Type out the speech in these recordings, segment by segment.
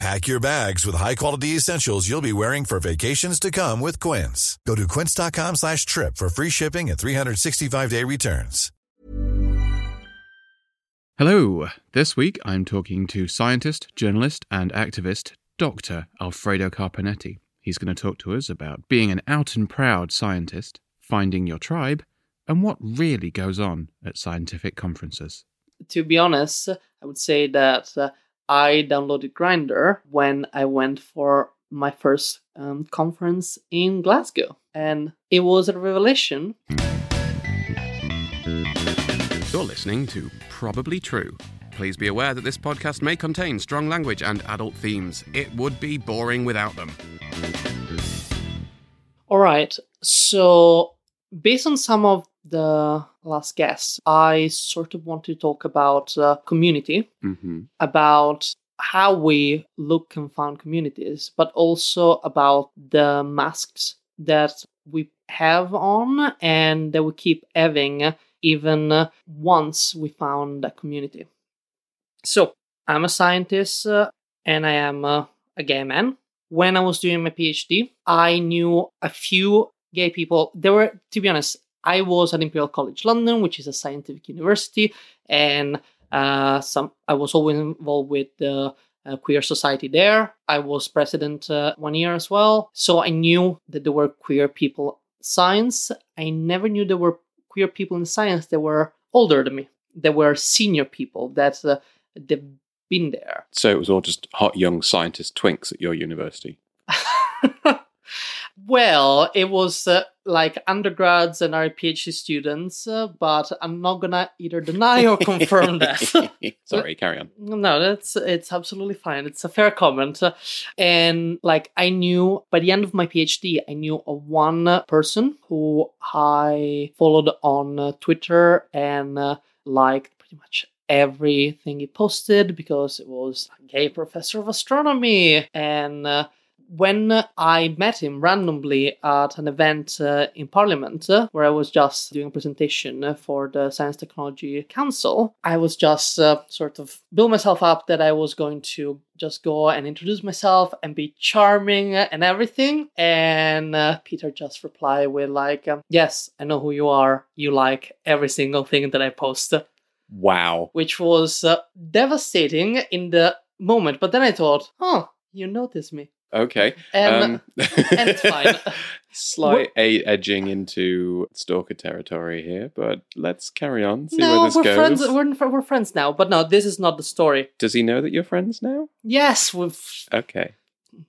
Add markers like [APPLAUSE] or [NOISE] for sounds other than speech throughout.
Pack your bags with high-quality essentials you'll be wearing for vacations to come with Quince. Go to quince.com slash trip for free shipping and 365-day returns. Hello. This week I'm talking to scientist, journalist, and activist Dr. Alfredo Carpineti. He's going to talk to us about being an out and proud scientist, finding your tribe, and what really goes on at scientific conferences. To be honest, I would say that uh, I downloaded Grindr when I went for my first um, conference in Glasgow, and it was a revelation. You're listening to Probably True. Please be aware that this podcast may contain strong language and adult themes. It would be boring without them. All right, so based on some of the last guests, I sort of want to talk about uh, community, Mm-hmm. about how we look and find communities, but also about the masks that we have on and that we keep having even once we found a community. So, I'm a scientist uh, and I am uh, a gay man. When I was doing my PhD, I knew a few gay people. There were, to be honest, I was at Imperial College London, which is a scientific university, and uh, some I was always involved with the uh, queer society there. I was president uh, one year as well, so I knew that there were queer people in science. I never knew there were queer people in science that were older than me. There were senior people that uh, they've been there. So it was all just hot young scientist twinks at your university. [LAUGHS] well, it was uh, like undergrads and our PhD students, uh, but I'm not gonna either deny or confirm [LAUGHS] that. [LAUGHS] Sorry, carry on. No, that's it's absolutely fine. It's a fair comment. And like I knew by the end of my PhD, I knew of one person who I followed on uh, Twitter and uh, liked pretty much everything he posted because it was a gay professor of astronomy and uh, when I met him randomly at an event uh, in Parliament, uh, where I was just doing a presentation for the Science Technology Council, I was just uh, sort of build myself up that I was going to just go and introduce myself and be charming and everything. And uh, Peter just replied with like, um, "Yes, I know who you are. You like every single thing that I post," Wow. which was uh, devastating in the moment. But then I thought, "Huh." You notice me. Okay. And um, and it's fine. [LAUGHS] Slight a- edging into stalker territory here, but let's carry on. See no, where this we're goes. friends. We're, we're friends now. But no, this is not the story. Does he know that you're friends now? Yes, with Okay.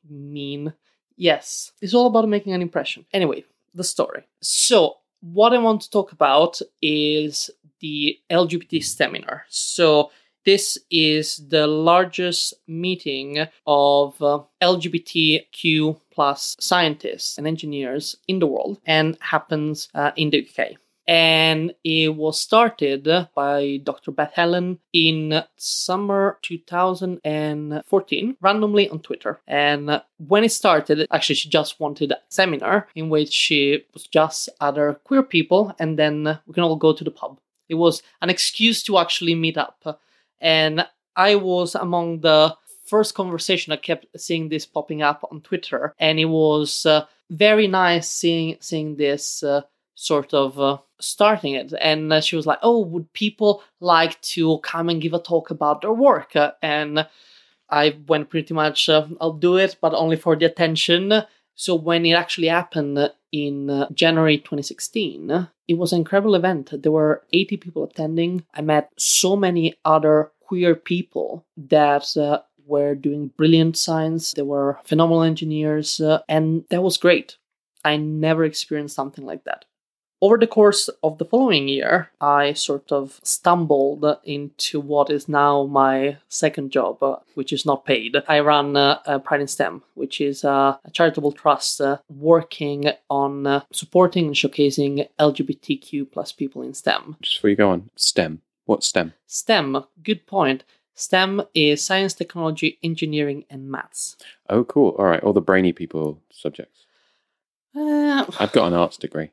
mean. Yes, it's all about making an impression. Anyway, the story. So, what I want to talk about is the LGBT STEMinar. So, this is the largest meeting of uh, LGBTQ plus scientists and engineers in the world and happens uh, in the UK. And it was started by Dr. Beth Hellen in summer 2014, randomly on Twitter. And when it started, actually, she just wanted a seminar in which she was just other queer people, and then we can all go to the pub. It was an excuse to actually meet up. And I was among the first conversation I kept seeing this popping up on Twitter, and it was uh, very nice seeing seeing this uh, sort of uh, starting it. And uh, she was like, "Oh, would people like to come and give a talk about their work?" Uh, and I went pretty much, uh, "I'll do it, but only for the attention." So when it actually happened in January 2016, it was an incredible event. There were 80 people attending. I met so many other queer people that uh, were doing brilliant science. They were phenomenal engineers, uh, and that was great. I never experienced something like that. over the course of the following year, I sort of stumbled into what is now my second job, uh, which is not paid. I run uh, Pride in STEM, which is uh, a charitable trust uh, working on uh, supporting and showcasing LGBTQ plus people in STEM. Just before you go on, STEM. What's STEM? STEM, good point. STEM is science, technology, engineering, and maths. Oh, cool. All right, all the brainy people subjects. Uh, I've got an arts degree.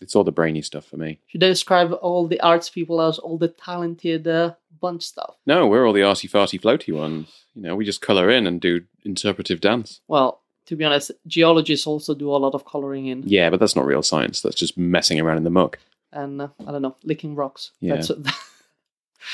It's all the brainy stuff for me. should I describe all the arts people as all the talented uh, bunch stuff? No, we're all the arty farty floaty ones. You know, we just colour in and do interpretive dance. Well, to be honest, geologists also do a lot of coloring in, Yeah, but that's not real science. That's just messing around in the muck. and uh, I don't know, licking rocks. Yeah. That's [LAUGHS]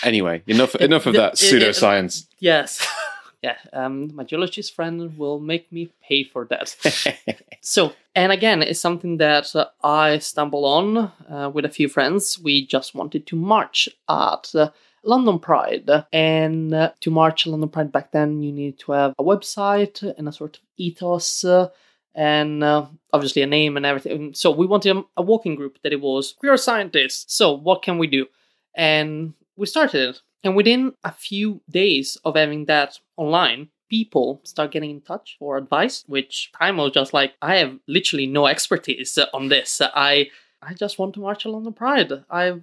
Anyway, enough enough of that pseudoscience. yes. [LAUGHS] yeah, um, my geologist friend will make me pay for that. [LAUGHS] So, and again, it's something that uh, I stumbled on uh, with a few friends. We just wanted to march at uh, London Pride. And uh, to march at London Pride back then, you need to have a website and a sort of ethos. Uh, and uh, obviously a name and everything. So we wanted a, a walking group that it was queer scientists. So what can we do? And we started it. And within a few days of having that online, people start getting in touch for advice, which time was just like, I have literally no expertise on this. I I just want to march along the pride. I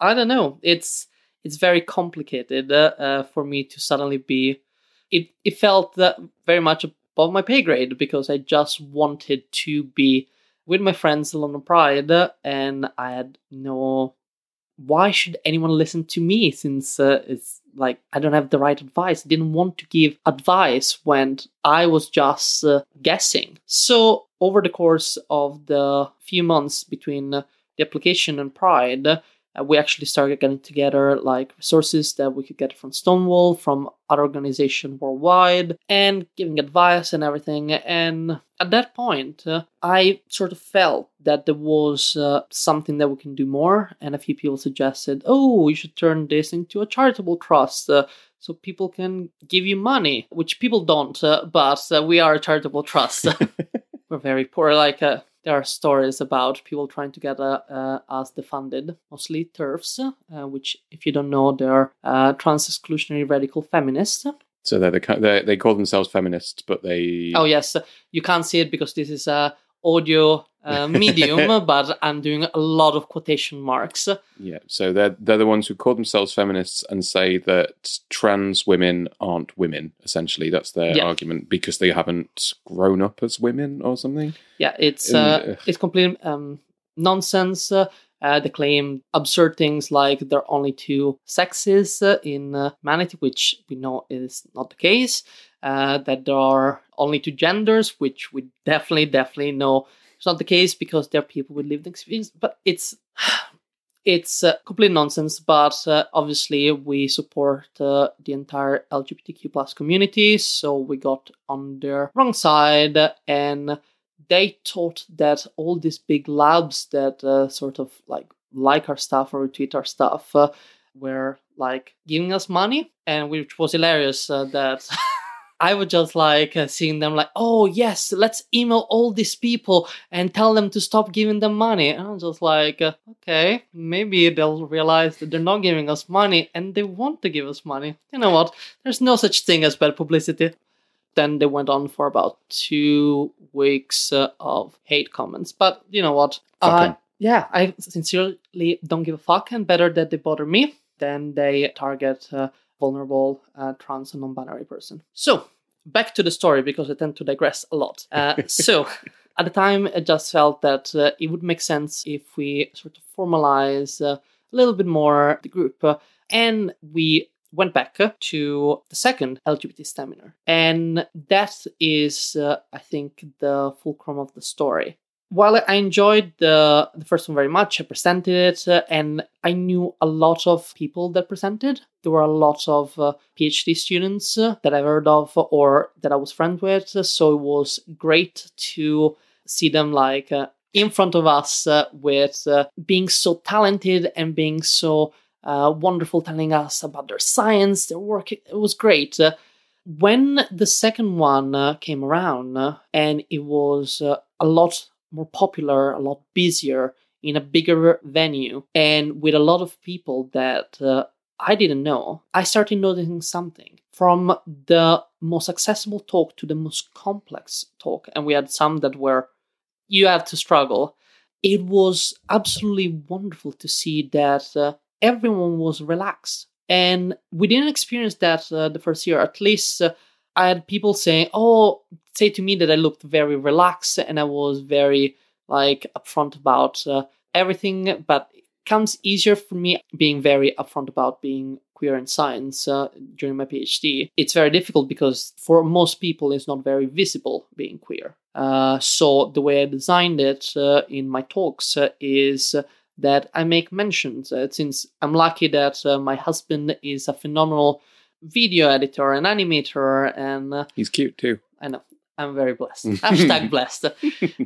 I don't know. It's it's very complicated uh, uh, for me to suddenly be. It it felt that very much above my pay grade because I just wanted to be with my friends along the pride, uh, and I had no. Why should anyone listen to me since uh, it's like I don't have the right advice. Didn't want to give advice when I was just uh, guessing. So over the course of the few months between uh, the application and Pride, uh, we actually started getting together like resources that we could get from Stonewall, from other organizations worldwide, and giving advice and everything. And at that point, uh, I sort of felt that there was uh, something that we can do more. And a few people suggested, oh, we should turn this into a charitable trust. Uh, so people can give you money, which people don't, uh, but uh, we are a charitable trust. [LAUGHS] We're very poor. Like, uh, there are stories about people trying to get uh, uh, us defunded, mostly TERFs, uh, which, if you don't know, they're uh, trans exclusionary radical feminists. So they're the ki- they they call themselves feminists, but they Oh yes, you can't see it because this is a audio uh, [LAUGHS] medium, but I'm doing a lot of quotation marks. yeah. So they're they're the ones who call themselves feminists and say that trans women aren't women. Essentially, that's their Yeah. argument because they haven't grown up as women or something. Yeah, it's uh, uh, it's complete um, nonsense. Uh, uh, they claim absurd things like there are only two sexes uh, in uh, humanity, which we know is not the case. Uh, that there are only two genders, which we definitely, definitely know is not the case because there are people with lived experience. But it's [SIGHS] it's uh, complete nonsense. But uh, obviously, we support uh, the entire LGBTQ plus community, so we got on their wrong side and they thought that all these big labs that uh, sort of like like our stuff or retweet our stuff uh, were like giving us money, and which was hilarious. Uh, that [LAUGHS] I would just like uh, seeing them like, oh yes, let's email all these people and tell them to stop giving them money. And I'm just like, uh, okay, maybe they'll realize that they're not giving us money and they want to give us money. You know what? There's no such thing as bad publicity then they went on for about two weeks uh, of hate comments. But you know what? Uh, 'em. yeah, I sincerely don't give a fuck, and better that they bother me than they target uh, vulnerable uh, trans and non-binary person. So back to the story because I tend to digress a lot. Uh, [LAUGHS] so. At the time, I just felt that uh, it would make sense if we sort of formalize uh, a little bit more the group. And we went back to the second LGBT STEMinar. And that is, uh, I think, the fulcrum of the story. While I enjoyed the, the first one very much, I presented it uh, and I knew a lot of people that presented. There were a lot of uh, PhD students uh, that I've heard of or that I was friends with. So it was great to see them like uh, in front of us uh, with uh, being so talented and being so uh, wonderful telling us about their science, their work. It was great. Uh, when the second one uh, came around uh, and it was uh, a lot more popular, a lot busier in a bigger venue and with a lot of people that uh, I didn't know, I started noticing something from the most accessible talk to the most complex talk. And we had some that were, you have to struggle. It was absolutely wonderful to see that uh, everyone was relaxed. And we didn't experience that uh, the first year. At least uh, I had people saying, "Oh, say to me that I looked very relaxed and I was very like upfront about uh, everything." But it comes easier for me being very upfront about being queer in science uh, during my PhD. It's very difficult because for most people, it's not very visible being queer. Uh, so the way I designed it uh, in my talks uh, is that I make mentions. Uh, since I'm lucky that uh, my husband is a phenomenal video editor and animator, and uh, He's cute too. I know I'm very blessed. [LAUGHS] Hashtag blessed.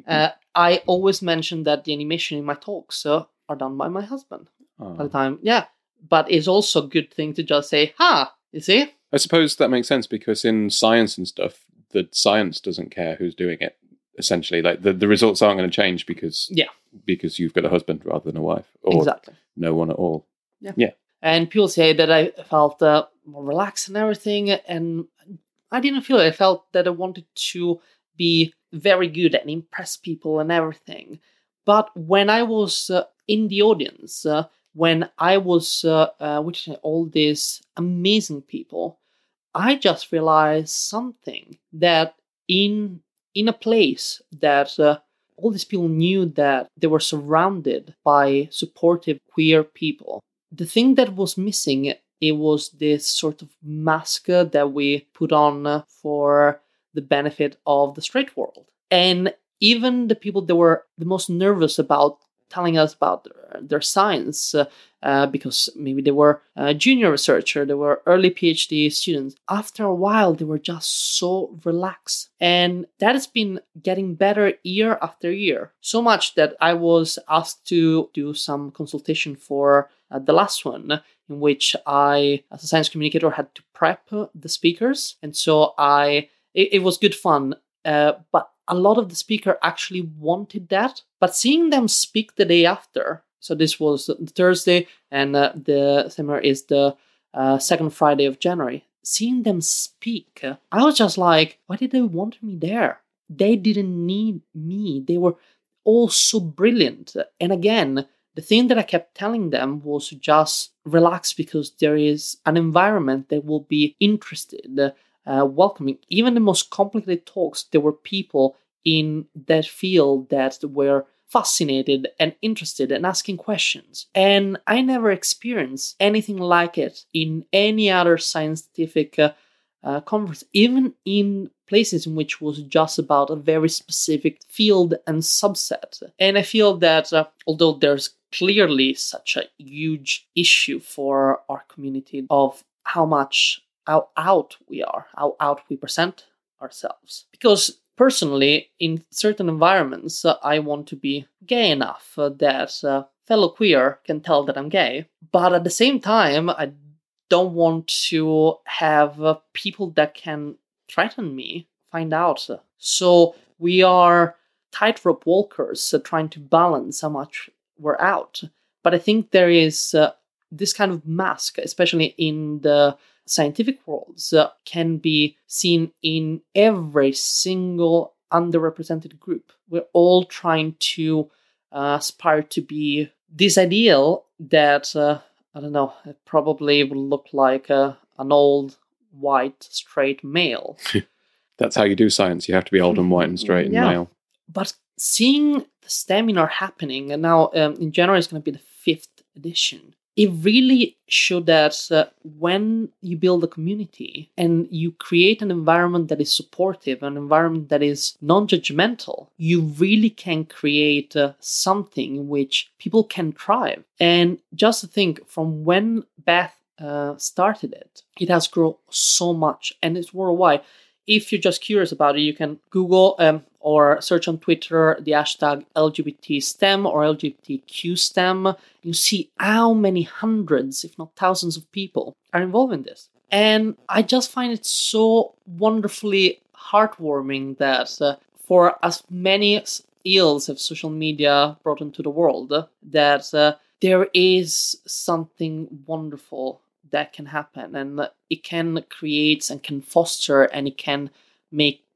Uh, I always mention that the animation in my talks uh, are done by my husband. By the Oh. time, yeah, but it's also a good thing to just say, "Ha, you see." I suppose that makes sense because in science and stuff, the science doesn't care who's doing it. Essentially, like the, the results aren't going to change because Yeah. because you've got a husband rather than a wife or exactly. no one at all. Yeah. yeah. And people say that I felt uh, more relaxed and everything, and I didn't feel it. I felt that I wanted to be very good and impress people and everything. But when I was uh, in the audience, uh, when I was uh, uh, with all these amazing people, I just realized something that in in a place that uh, all these people knew that they were surrounded by supportive queer people the thing that was missing it was this sort of mask that we put on for the benefit of the straight world. And even the people that were the most nervous about telling us about their, their science uh, because maybe they were a junior researcher they were early phd students after a while they were just so relaxed. And that has been getting better year after year. So much that i was asked to do some consultation for uh, the last one in which i as a science communicator had to prep the speakers. And so i it, it was good fun. Uh, but a lot of the speaker actually wanted that. But seeing them speak the day after so this was thursday and uh, the seminar is the uh, second friday of january seeing them speak i was just like why did they want me there? They didn't need me. They were all so brilliant. And again the thing that I kept telling them was just relax because there is an environment that will be interested, uh, welcoming. Even the most complicated talks, there were people in that field that were fascinated and interested and asking questions. And I never experienced anything like it in any other scientific uh, uh, conference, even in places in which was just about a very specific field and subset. And I feel that uh, although there's clearly such a huge issue for our community of how much how out we are, how out we present ourselves. Because personally, in certain environments, uh, I want to be gay enough uh, that uh, fellow queer can tell that I'm gay. But at the same time, I don't want to have people that can threaten me find out. So we are tightrope walkers trying to balance how much we're out. But I think there is uh, this kind of mask, especially in the scientific worlds, uh, can be seen in every single underrepresented group. We're all trying to uh, aspire to be this ideal that, uh, I don't know, it probably would look like uh, an old white straight male. [LAUGHS] That's how you do science. You have to be old and white and straight and Yeah. male. but seeing the seminar happening and now um, in january is going to be the fifth edition it really showed that uh, when you build a community and you create an environment that is supportive an environment that is non-judgmental you really can create uh, something in which people can thrive. And just to think from when beth uh, started it it has grown so much and it's worldwide. If you're just curious about it, you can Google um, or search on Twitter the hashtag LGBT STEM or LGBTQ STEM. You see how many hundreds, if not thousands, of people are involved in this. And I just find it so wonderfully heartwarming that uh, for as many, ills have social media brought into the world that uh, there is something wonderful that can happen and it can create and can foster and it can make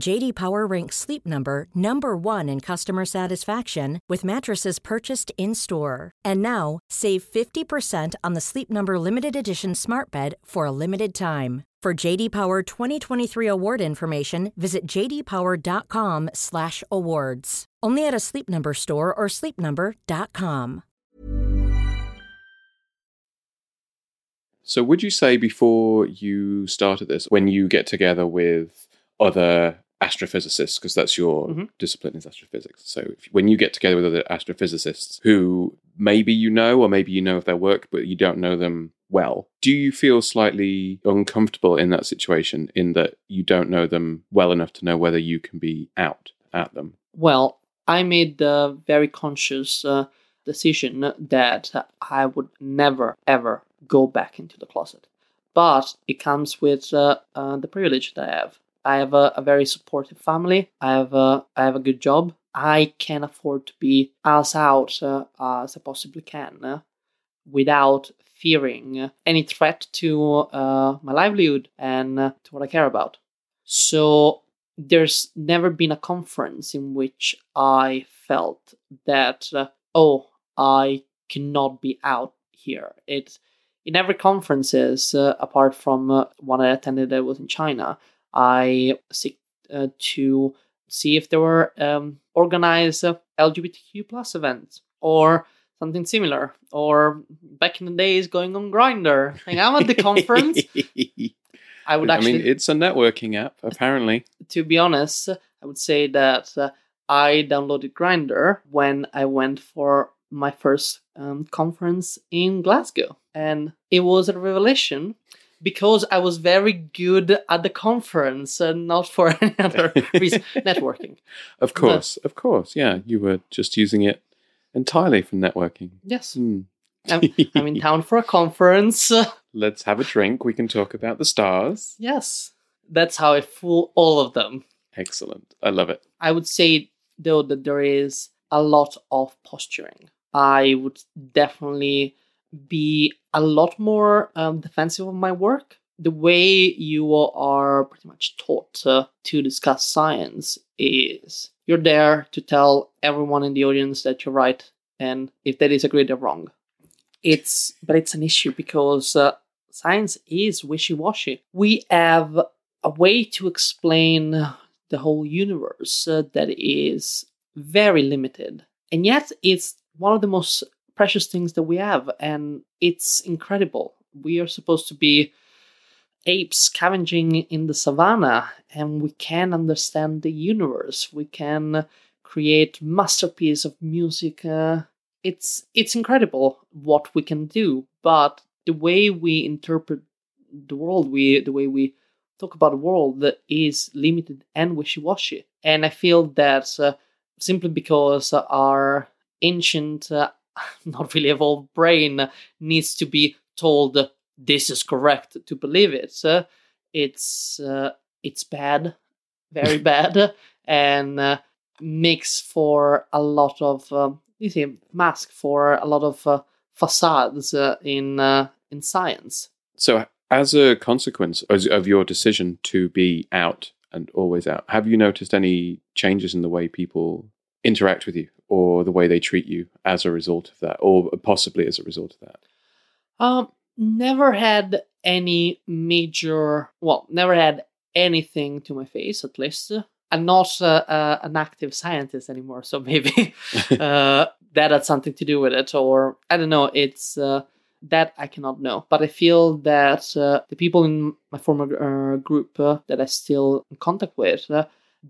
JD Power ranks Sleep Number number 1 in customer satisfaction with mattresses purchased in-store. And now, save 50% on the Sleep Number limited edition Smart Bed for a limited time. For JD Power 2023 award information, visit jdpower.com/awards. Only at a Sleep Number store or sleepnumber.com. So, would you say before you started this, when you get together with other astrophysicists, because that's your Mhm. discipline is astrophysics. So, if, when you get together with other astrophysicists who maybe you know, or maybe you know of their work, but you don't know them well, do you feel slightly uncomfortable in that situation, in that you don't know them well enough to know whether you can be out at them? Well, I made the very conscious uh, decision that I would never ever go back into the closet. But it comes with uh, uh, the privilege that I have. I have a, a very supportive family. I have a, I have a good job. I can afford to be as out uh, as I possibly can uh, without fearing any threat to uh, my livelihood and uh, to what I care about. So there's never been a conference in which I felt that uh, oh I cannot be out here. It's in every conferences uh, apart from one I attended that was in China. I seek uh, to see if there were um, organized uh, LGBTQ plus events or something similar, or back in the days going on Grindr. Like I'm at the conference. [LAUGHS] I would actually I mean, it's a networking app, apparently. to be honest, I would say that uh, I downloaded Grindr when I went for my first um, conference in Glasgow, and it was a revelation because I was very good at the conference and not for [LAUGHS] any other [LAUGHS] reason. Networking. Of course, of course. Yeah, you were just using it entirely for networking. Yes, Hmm. I'm, I'm in town [LAUGHS] for a conference. Let's have a drink. We can talk about the stars. yes, that's how I fool all of them. Excellent. I love it. I would say though that there is a lot of posturing. I would definitely be a lot more um, defensive of my work. The way you are pretty much taught uh, to discuss science is you're there to tell everyone in the audience that you're right, and if they disagree, they're wrong. It's but it's an issue because uh, science is wishy-washy. We have a way to explain the whole universe uh, that is very limited, and yet it's one of the most precious things that we have, and it's incredible. We are supposed to be apes scavenging in the savannah, and we can understand the universe. We can create masterpiece of music. Uh, it's it's incredible what we can do, but the way we interpret the world, we the way we talk about the world is limited and wishy-washy. And I feel that uh, simply because our ancient, uh, [LAUGHS] not really evolved brain needs to be told this is correct to believe it. Uh, it's uh, it's bad, very [LAUGHS] bad, and uh, makes for a lot of um, you see mask for a lot of uh, facades uh, in uh, in science. So, as a consequence of your decision to be out and always out, have you noticed any changes in the way people interact with you or the way they treat you as a result of that, or possibly as a result of that? Um, never had any major, well, never had anything to my face at least. I'm not uh, uh, an active scientist anymore, so [LAUGHS] maybe [LAUGHS] uh, that had something to do with it, or I don't know. It's uh, that I cannot know, but I feel that uh, the people in my former uh, group that I still in contact with,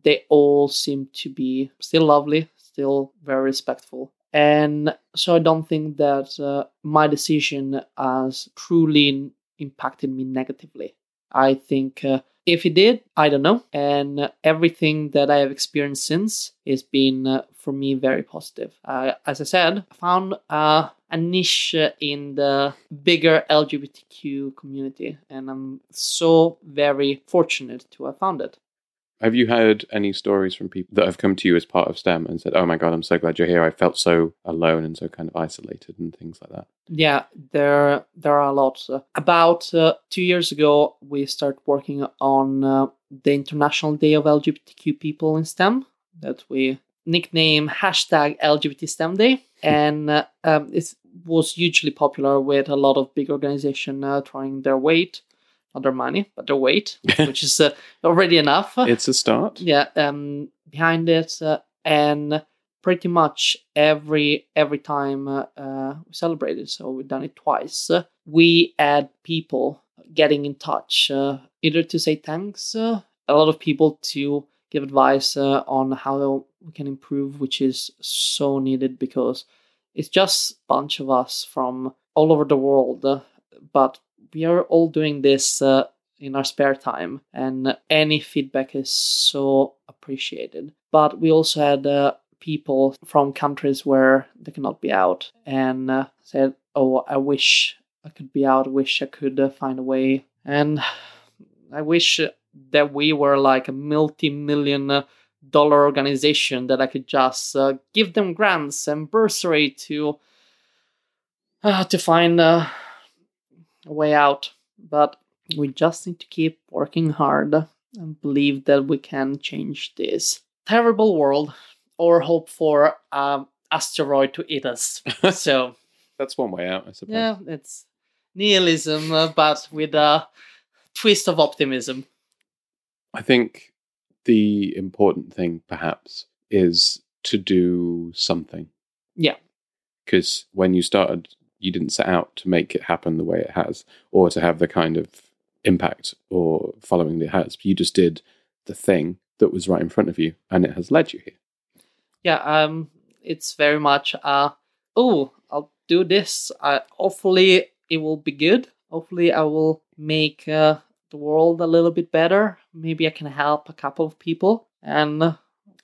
they all seem to be still lovely, still very respectful, and so I don't think that my decision has truly impacted me negatively. I think if it did, I don't know. And everything that I have experienced since has been, uh, for me, very positive. Uh, as I said, I found uh, a niche in the bigger LGBTQ community, and I'm so very fortunate to have found it. Have you heard any stories from people that have come to you as part of STEM and said, "Oh my god, I'm so glad you're here. I felt so alone and so kind of isolated and things like that." Yeah, there there are a lot. About uh, two years ago, we started working on uh, the International Day of LGBTQ people in STEM that we nickname hashtag LGBT STEM Day, [LAUGHS] and uh, um, it was hugely popular with a lot of big organizations uh, trying their weight not their money, but their weight, [LAUGHS] which is uh, already enough. It's a start. Yeah, um, behind it, uh, and pretty much every every time uh, uh we celebrated, so we've done it twice. Uh, we had people getting in touch, uh, either to say thanks, a lot of people to give advice on how we can improve, which is so needed because it's just a bunch of us from all over the world, but we are all doing this uh, in our spare time, and any feedback is so appreciated. But we also had uh, people from countries where they cannot be out and uh, said, "Oh, I wish I could be out. Wish I could uh, find a way." And I wish that we were like a multi-million dollar organization that I could just uh, give them grants and bursary to uh, to find uh, a way out, but we just need to keep working hard and believe that we can change this terrible world or hope for an asteroid to eat us. [LAUGHS] so that's one way out, I suppose. Yeah, it's nihilism, uh, but with a twist of optimism. I think the important thing, perhaps, is to do something. Yeah. Because when you started you didn't set out to make it happen the way it has or to have the kind of impact or following that it has. You just did the thing that was right in front of you and it has led you here. Yeah, um it's very much uh oh, I'll do this. Uh, hopefully it will be good. Hopefully I will make uh, the world a little bit better. Maybe I can help a couple of people and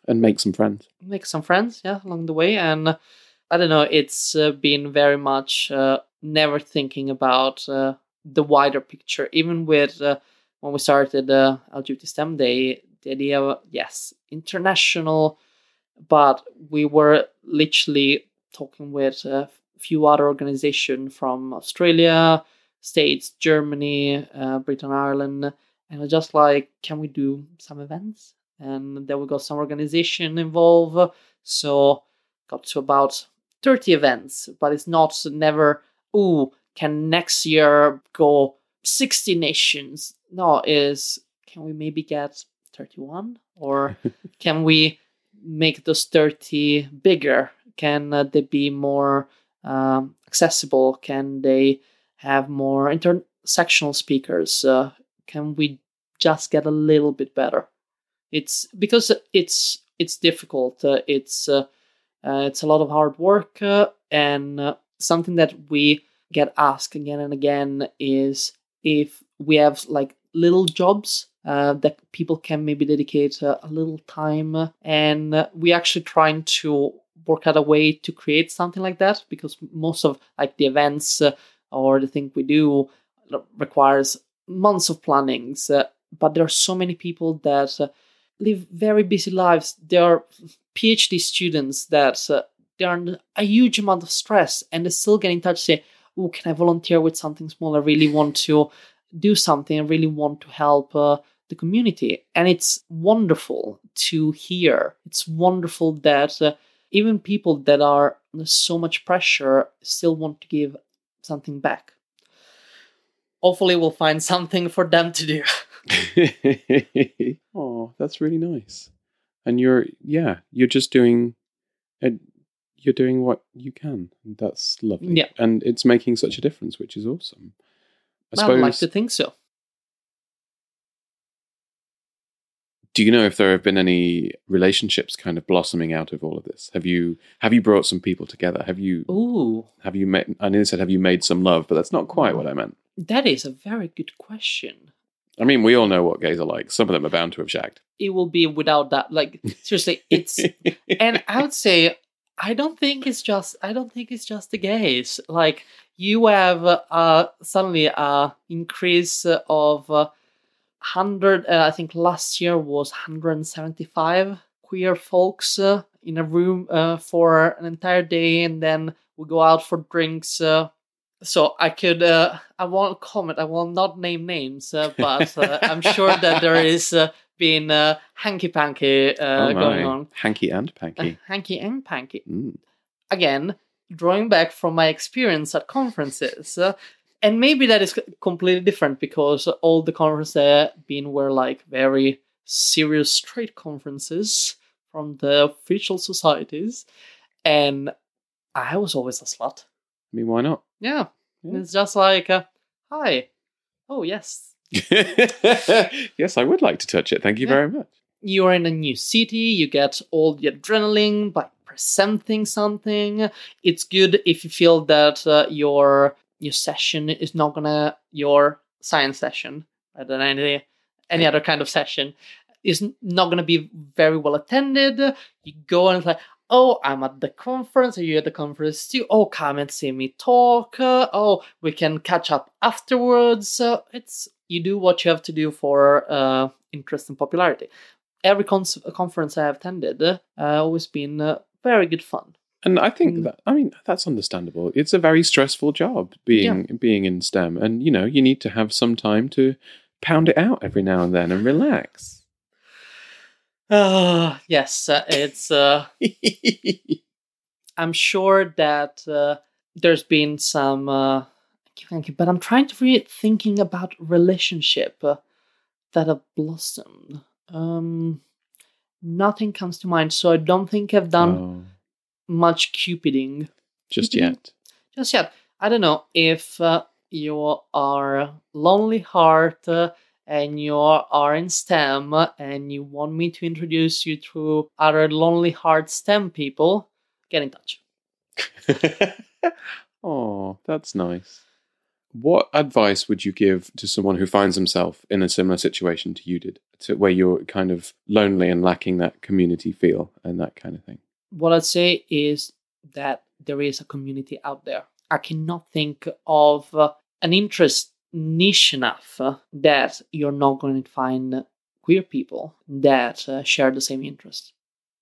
and make some friends. Make some friends, yeah, along the way and I don't know, it's uh, been very much uh, never thinking about uh, the wider picture. Even with uh, when we started uh, LGBT STEM Day, the idea of, yes, international, but we were literally talking with a few other organizations from Australia, States, Germany, uh, Britain, Ireland, and just like, can we do some events? And then we got some organization involved. So got to about 30 events, but it's not never, ooh, can next year go 60 nations? No, is can we maybe get 31? Or [LAUGHS] can we make those 30 bigger? Can uh, they be more um, accessible? Can they have more intersectional speakers? Uh, can we just get a little bit better? It's because it's it's difficult. Uh, it's uh, it's a lot of hard work, uh, and uh, something that we get asked again and again is if we have like little jobs uh, that people can maybe dedicate uh, a little time, and uh, we actually trying to work out a way to create something like that because most of like the events or the thing we do requires months of plannings. but there are so many people that live very busy lives. They are PhD students that uh, they're under a huge amount of stress and they still get in touch say, oh, can I volunteer with something small? I really want to do something. I really want to help uh, the community. And it's wonderful to hear. It's wonderful that uh, even people that are under so much pressure still want to give something back. hopefully we'll find something for them to do. [LAUGHS] [LAUGHS] oh, that's really nice. And you're yeah, you're just doing and you're doing what you can. That's lovely. Yeah. And it's making such a difference, which is awesome. I I suppose would like to think so. do you know if there have been any relationships kind of blossoming out of all of this? Have you have you brought some people together? Have you Ooh, have you made I nearly said have you made some love, but that's not quite what I meant. that is a very good question. I mean, we all know what gays are like. Some of them are bound to have shagged. It will be without that. Like seriously, it's [LAUGHS] and I would say I don't think it's just I don't think it's just the gays. Like you have uh, suddenly a increase of uh, hundred. Uh, I think last year was 175 queer folks uh, in a room uh, for an entire day, and then we go out for drinks. Uh, so I could uh, I won't comment. I will not name names, uh, but uh, I'm sure that there is. Uh, been uh, hanky panky uh, oh going on. Hanky and Uh, panky. hanky and panky. Mm. Again, drawing back from my experience at conferences, uh, and maybe that is completely different because all the conferences I've been were like very serious straight conferences from the official societies, and I was always a slut. I mean, why not? Yeah, Yeah. it's just like, uh, hi, oh yes, [LAUGHS] yes, I would like to touch it. Thank you Yeah. very much. you're in a new city, you get all the adrenaline by presenting something. It's good if you feel that uh, your your session is not gonna your science session rather than any any other kind of session is not gonna be very well attended. You go and it's like. Oh, I'm at the conference. Are you at the conference too? Oh, come and see me talk. Uh, oh, we can catch up afterwards. Uh, it's you do what you have to do for uh, interest and popularity every cons- conference I have attended, uh, always been uh, very good fun. And I think Mm. that I mean that's understandable. It's a very stressful job being being in STEM, and you know you need to have some time to pound it out every now and then and relax. Uh, yes, uh, it's. Uh, [LAUGHS] I'm sure that uh, there's been some. Uh, but I'm trying to read thinking about relationship uh, that have blossomed. Um, nothing comes to mind, so I don't think I've done Oh, much cupiding. just Mhm. yet. just yet. I don't know if uh, you are lonely heart uh, and you are in STEM and you want me to introduce you to other lonely heart STEM people, get in touch. [LAUGHS] oh, that's nice. What advice would you give to someone who finds himself in a similar situation to you did, to where you're kind of lonely and lacking that community feel and that kind of thing? What I'd say is that there is a community out there. I cannot think of uh, an interest niche enough that you're not going to find queer people that uh, share the same interest.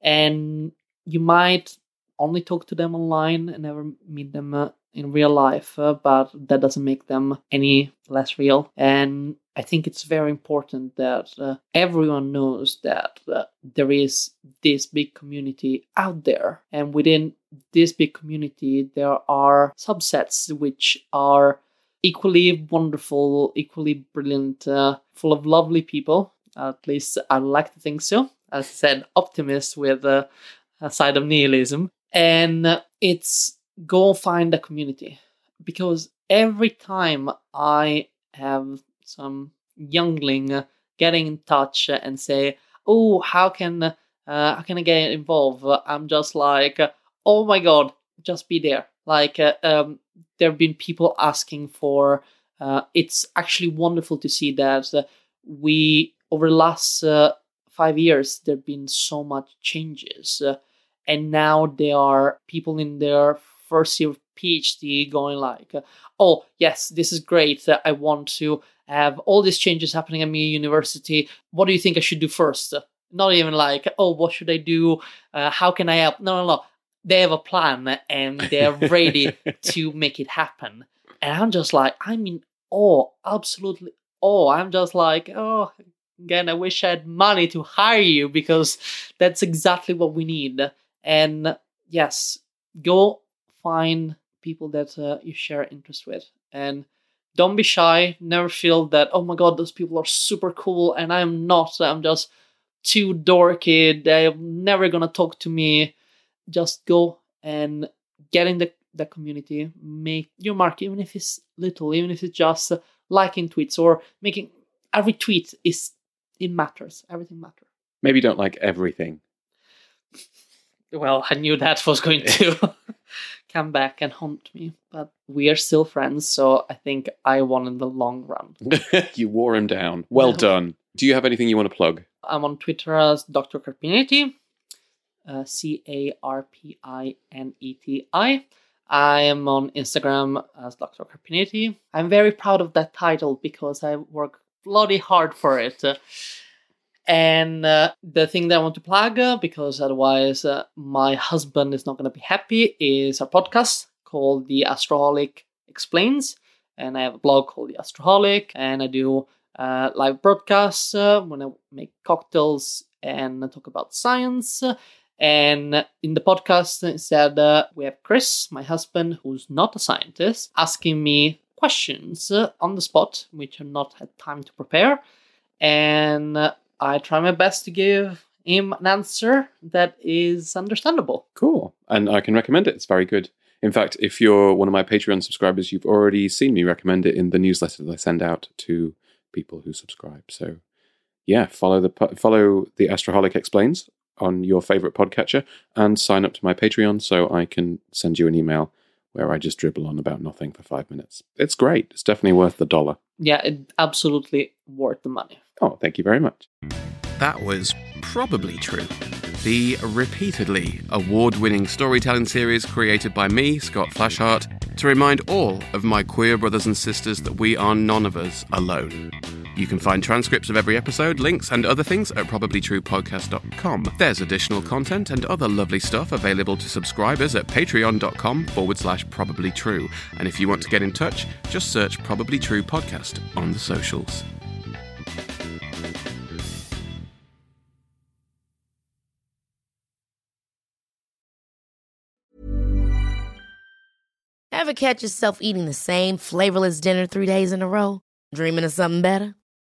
And you might only talk to them online and never meet them uh, in real life, uh, but that doesn't make them any less real. And I think it's very important that uh, everyone knows that uh, there is this big community out there. And within this big community, there are subsets which are equally wonderful, equally brilliant, uh, full of lovely people. At least I like to think so. As I said, optimist with uh, a side of nihilism. And uh, it's go find a community because every time I have some youngling getting in touch and say, "Oh, how can uh, how can I get involved?" I'm just like, "Oh my god, just be there!" Like uh, um, there have been people asking for. Uh, it's actually wonderful to see that uh, we over the last uh, five years there have been so much changes, uh, and now there are people in their first year of PhD going like, "Oh yes, this is great. I want to." have all these changes happening at me university. What do you think I should do first? Not even like, oh, what should I do? Uh, how can I help? No, no, no. They have a plan and they're ready [LAUGHS] to make it happen. And I'm just like, I'm in awe, absolutely awe. I'm just like, oh, again, I wish I had money to hire you because that's exactly what we need. And yes, go find people that uh, you share interest with and don't be shy. Never feel that, oh my god, those people are super cool and I'm not. I'm just too dorky. They're never gonna talk to me. Just go and get in the, the community, make your mark, even if it's little, even if it's just uh, liking tweets or making every tweet is it matters. Everything matters. Maybe don't like everything. Well, I knew that was going [LAUGHS] to [LAUGHS] come back and haunt me, but we are still friends, so I think I won in the long run. [LAUGHS] you wore him down. Well done. Do you have anything you want to plug? I'm on Twitter as Dr. Carpineti, uh, C A R P I N E T I. I am on Instagram as Dr. Carpineti. I'm very proud of that title because I work bloody hard for it. And uh, the thing that I want to plug, uh, because otherwise uh, my husband is not going to be happy, is a podcast called The Astroholic Explains. And I have a blog called The Astroholic, and I do uh, live broadcasts uh, when I make cocktails and talk about science. And in the podcast, instead, uh, we have Chris, my husband, who's not a scientist, asking me questions on the spot, which I've not had time to prepare. And I try my best to give him an answer that is understandable. Cool. And I can recommend it. It's very good. In fact, if you're one of my Patreon subscribers, you've already seen me recommend it in the newsletter that I send out to people who subscribe. So, yeah, follow the follow the Astroholic Explains on your favorite podcatcher and sign up to my Patreon so I can send you an email where I just dribble on about nothing for five minutes. It's great. It's definitely worth the dollar. Yeah, it absolutely worth the money. Oh, thank you very much. That was probably true. The repeatedly award winning storytelling series created by me, Scott Flashheart, to remind all of my queer brothers and sisters that we are none of us alone. You can find transcripts of every episode, links, and other things at probablytruepodcast.com. There's additional content and other lovely stuff available to subscribers at patreon.com forward slash probably true. And if you want to get in touch, just search Probably True Podcast on the socials. Ever catch yourself eating the same flavorless dinner three days in a row? Dreaming of something better?